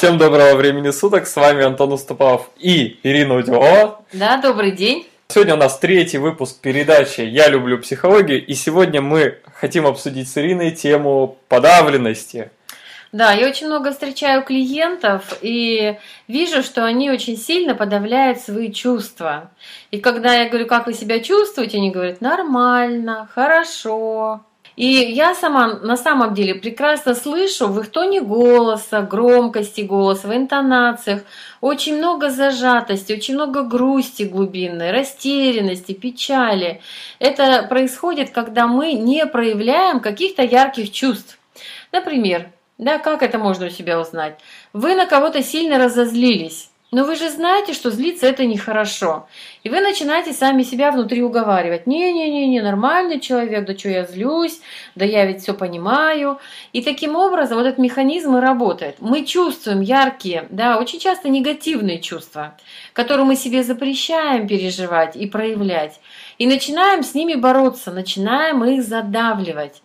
Всем доброго времени суток, с вами Антон Уступав и Ирина Удилова. Да, добрый день. Сегодня у нас третий выпуск передачи «Я люблю психологию», и сегодня мы хотим обсудить с Ириной тему подавленности. Да, я очень много встречаю клиентов и вижу, что они очень сильно подавляют свои чувства. И когда я говорю, как вы себя чувствуете, они говорят, нормально, хорошо, и я сама на самом деле прекрасно слышу в их тоне голоса, громкости голоса, в интонациях очень много зажатости, очень много грусти глубинной, растерянности, печали. Это происходит, когда мы не проявляем каких-то ярких чувств. Например, да, как это можно у себя узнать? Вы на кого-то сильно разозлились. Но вы же знаете, что злиться это нехорошо. И вы начинаете сами себя внутри уговаривать. Не-не-не, нормальный человек, да что я злюсь, да я ведь все понимаю. И таким образом вот этот механизм и работает. Мы чувствуем яркие, да, очень часто негативные чувства, которые мы себе запрещаем переживать и проявлять. И начинаем с ними бороться, начинаем их задавливать.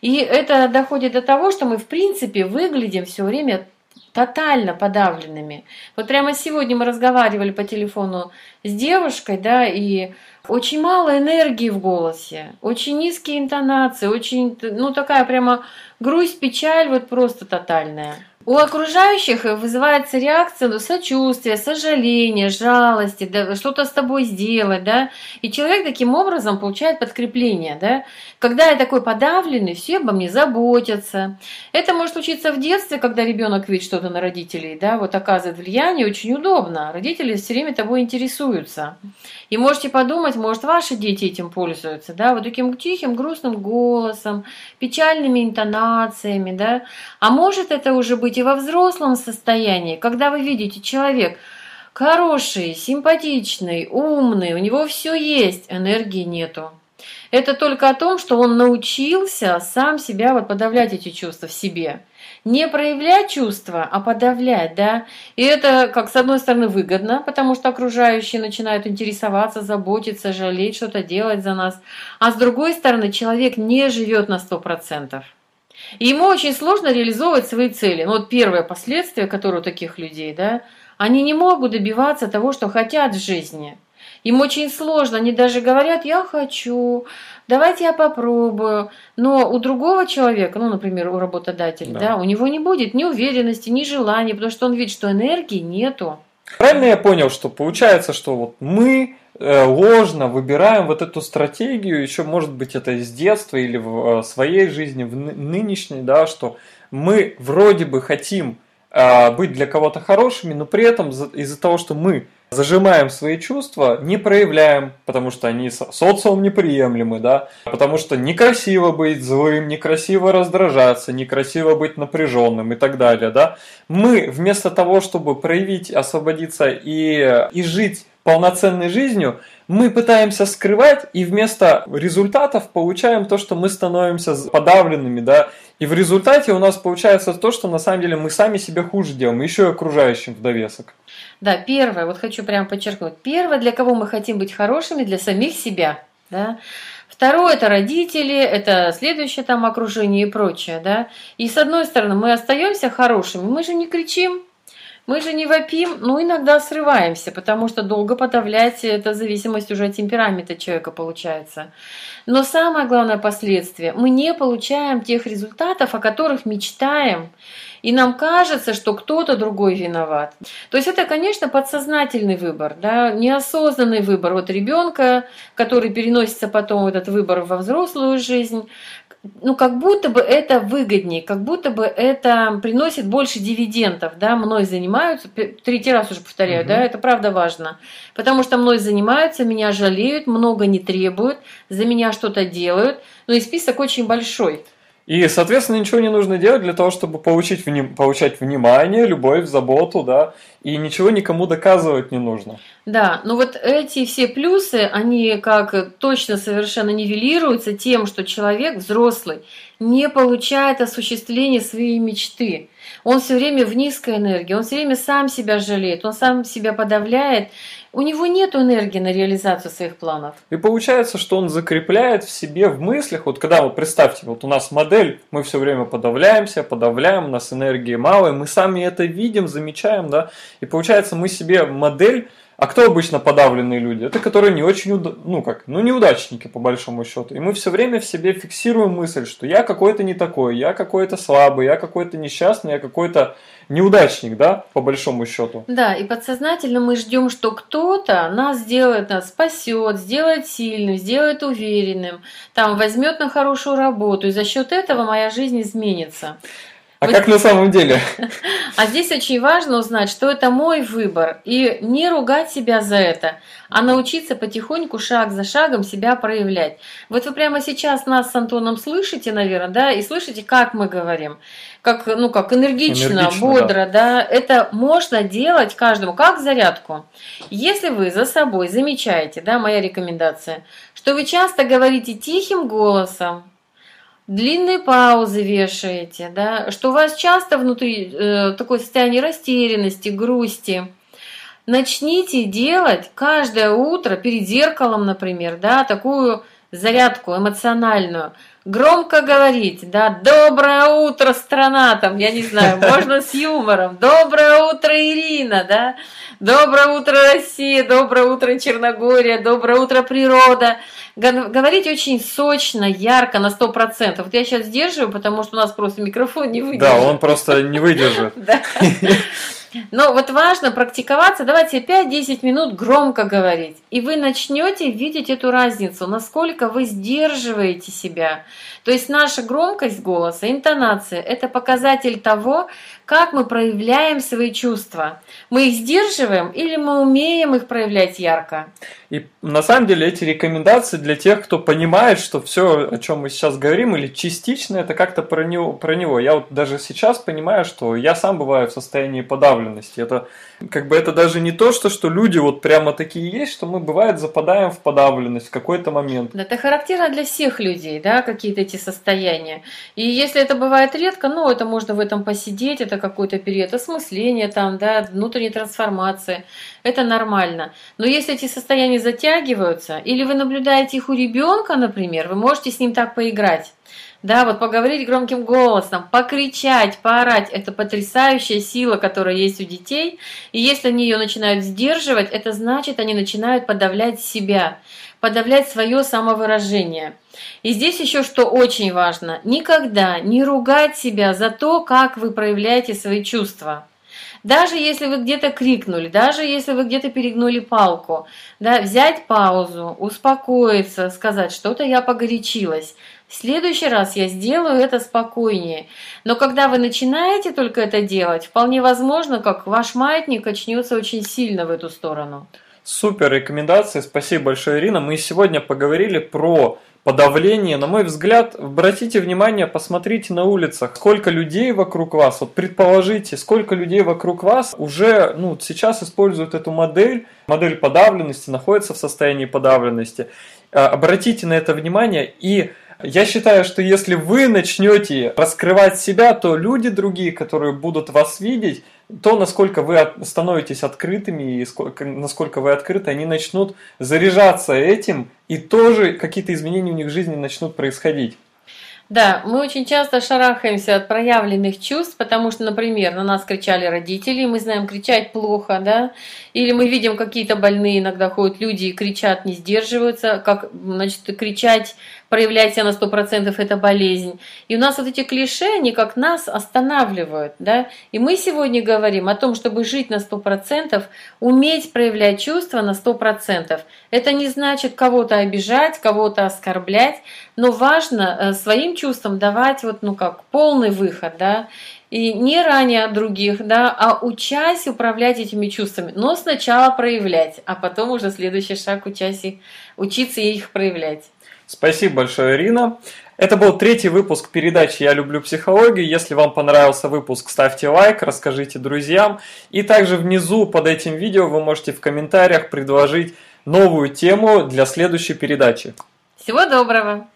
И это доходит до того, что мы в принципе выглядим все время тотально подавленными. Вот прямо сегодня мы разговаривали по телефону с девушкой, да, и очень мало энергии в голосе, очень низкие интонации, очень, ну, такая прямо грусть, печаль, вот просто тотальная. У окружающих вызывается реакция ну, сочувствия, сожаления, жалости, да, что-то с тобой сделать, да, и человек таким образом получает подкрепление, да. Когда я такой подавленный, все обо мне заботятся. Это может случиться в детстве, когда ребенок видит что-то на родителей, да, вот оказывает влияние, очень удобно. Родители все время тобой интересуются. И можете подумать, может, ваши дети этим пользуются, да, вот таким тихим, грустным голосом, печальными интонациями, да. А может это уже быть и во взрослом состоянии, когда вы видите человек хороший, симпатичный, умный, у него все есть, энергии нету. Это только о том, что он научился сам себя вот подавлять эти чувства в себе. Не проявлять чувства, а подавлять, да. И это, как с одной стороны, выгодно, потому что окружающие начинают интересоваться, заботиться, жалеть, что-то делать за нас. А с другой стороны, человек не живет на сто процентов. И ему очень сложно реализовывать свои цели. Ну, вот первое последствие, которое у таких людей, да, они не могут добиваться того, что хотят в жизни. Им очень сложно, они даже говорят, я хочу, давайте я попробую. Но у другого человека, ну, например, у работодателя, да. да, у него не будет ни уверенности, ни желания, потому что он видит, что энергии нету. Правильно я понял, что получается, что вот мы ложно выбираем вот эту стратегию, еще может быть это из детства или в э, своей жизни, в нынешней, да, что мы вроде бы хотим э, быть для кого-то хорошими, но при этом из-за того, что мы зажимаем свои чувства, не проявляем, потому что они социум неприемлемы, да, потому что некрасиво быть злым, некрасиво раздражаться, некрасиво быть напряженным и так далее, да. Мы вместо того, чтобы проявить, освободиться и, и жить полноценной жизнью, мы пытаемся скрывать и вместо результатов получаем то, что мы становимся подавленными, да, и в результате у нас получается то, что на самом деле мы сами себе хуже делаем, еще и окружающим в довесок. Да, первое, вот хочу прямо подчеркнуть, первое, для кого мы хотим быть хорошими, для самих себя, да, Второе – это родители, это следующее там окружение и прочее, да. И с одной стороны, мы остаемся хорошими, мы же не кричим, мы же не вопим, но иногда срываемся, потому что долго подавлять это зависимость уже от темперамента человека получается. Но самое главное последствие – мы не получаем тех результатов, о которых мечтаем, и нам кажется, что кто-то другой виноват. То есть это, конечно, подсознательный выбор, да, неосознанный выбор вот ребенка, который переносится потом этот выбор во взрослую жизнь, ну, как будто бы это выгоднее, как будто бы это приносит больше дивидендов, да, мной занимаются, третий раз уже повторяю, угу. да, это правда важно, потому что мной занимаются, меня жалеют, много не требуют, за меня что-то делают, ну и список очень большой. И, соответственно, ничего не нужно делать для того, чтобы получить вним... получать внимание, любовь, заботу, да, и ничего никому доказывать не нужно. Да, но вот эти все плюсы, они как точно совершенно нивелируются тем, что человек взрослый не получает осуществления своей мечты. Он все время в низкой энергии, он все время сам себя жалеет, он сам себя подавляет. У него нет энергии на реализацию своих планов. И получается, что он закрепляет в себе в мыслях, вот когда вы представьте, вот у нас модель, мы все время подавляемся, подавляем, у нас энергии мало, и мы сами это видим, замечаем, да, и получается мы себе модель а кто обычно подавленные люди? Это которые не очень, ну как, ну неудачники по большому счету. И мы все время в себе фиксируем мысль, что я какой-то не такой, я какой-то слабый, я какой-то несчастный, я какой-то неудачник, да, по большому счету. Да, и подсознательно мы ждем, что кто-то нас сделает, нас спасет, сделает сильным, сделает уверенным, там возьмет на хорошую работу, и за счет этого моя жизнь изменится. А вот. как на самом деле? А здесь очень важно узнать, что это мой выбор, и не ругать себя за это, а научиться потихоньку, шаг за шагом себя проявлять. Вот вы прямо сейчас нас с Антоном слышите, наверное, да, и слышите, как мы говорим, как, ну, как энергично, энергично бодро, да. да, это можно делать каждому, как зарядку. Если вы за собой замечаете, да, моя рекомендация, что вы часто говорите тихим голосом, длинные паузы вешаете, да, что у вас часто внутри э, такое состояние растерянности, грусти. Начните делать каждое утро перед зеркалом, например, да, такую зарядку эмоциональную. Громко говорить, да, доброе утро, страна, там, я не знаю, можно с юмором. Доброе утро, Ирина, да, доброе утро, Россия, доброе утро, Черногория, доброе утро, природа говорить очень сочно, ярко, на 100%. Вот я сейчас сдерживаю, потому что у нас просто микрофон не выдержит. Да, он просто не выдержит. Но вот важно практиковаться, давайте 5-10 минут громко говорить. И вы начнете видеть эту разницу, насколько вы сдерживаете себя. То есть наша громкость голоса, интонация – это показатель того, как мы проявляем свои чувства. Мы их сдерживаем или мы умеем их проявлять ярко? И на самом деле эти рекомендации для тех, кто понимает, что все, о чем мы сейчас говорим, или частично это как-то про него, про него. Я вот даже сейчас понимаю, что я сам бываю в состоянии подавленности. Это как бы это даже не то, что, что люди вот прямо такие есть, что мы бывает западаем в подавленность в какой-то момент. Да, это характерно для всех людей, да, какие-то эти состояния. И если это бывает редко, ну, это можно в этом посидеть, это какой-то период осмысления там, да, внутренней трансформации. Это нормально. Но если эти состояния затягиваются, или вы наблюдаете их у ребенка, например, вы можете с ним так поиграть. Да, вот поговорить громким голосом, покричать, поорать – это потрясающая сила, которая есть у детей. И если они ее начинают сдерживать, это значит, они начинают подавлять себя, подавлять свое самовыражение. И здесь еще что очень важно – никогда не ругать себя за то, как вы проявляете свои чувства. Даже если вы где-то крикнули, даже если вы где-то перегнули палку, да, взять паузу, успокоиться, сказать, что-то я погорячилась. В следующий раз я сделаю это спокойнее. Но когда вы начинаете только это делать, вполне возможно, как ваш маятник качнется очень сильно в эту сторону. Супер рекомендации, спасибо большое, Ирина. Мы сегодня поговорили про подавление. На мой взгляд, обратите внимание, посмотрите на улицах, сколько людей вокруг вас. Вот предположите, сколько людей вокруг вас уже ну, сейчас используют эту модель, модель подавленности, находятся в состоянии подавленности. А, обратите на это внимание и я считаю, что если вы начнете раскрывать себя, то люди другие, которые будут вас видеть, то, насколько вы становитесь открытыми и сколько, насколько вы открыты, они начнут заряжаться этим, и тоже какие-то изменения у них в жизни начнут происходить. Да, мы очень часто шарахаемся от проявленных чувств, потому что, например, на нас кричали родители, мы знаем, кричать плохо, да, или мы видим какие-то больные, иногда ходят люди и кричат, не сдерживаются, как, значит, кричать проявлять себя на 100% это болезнь. И у нас вот эти клише, они как нас останавливают. Да? И мы сегодня говорим о том, чтобы жить на 100%, уметь проявлять чувства на 100%. Это не значит кого-то обижать, кого-то оскорблять, но важно э, своим чувствам давать вот, ну как, полный выход. Да? И не ранее других, да, а учась управлять этими чувствами. Но сначала проявлять, а потом уже следующий шаг учась учиться их проявлять. Спасибо большое, Ирина. Это был третий выпуск передачи «Я люблю психологию». Если вам понравился выпуск, ставьте лайк, расскажите друзьям. И также внизу под этим видео вы можете в комментариях предложить новую тему для следующей передачи. Всего доброго!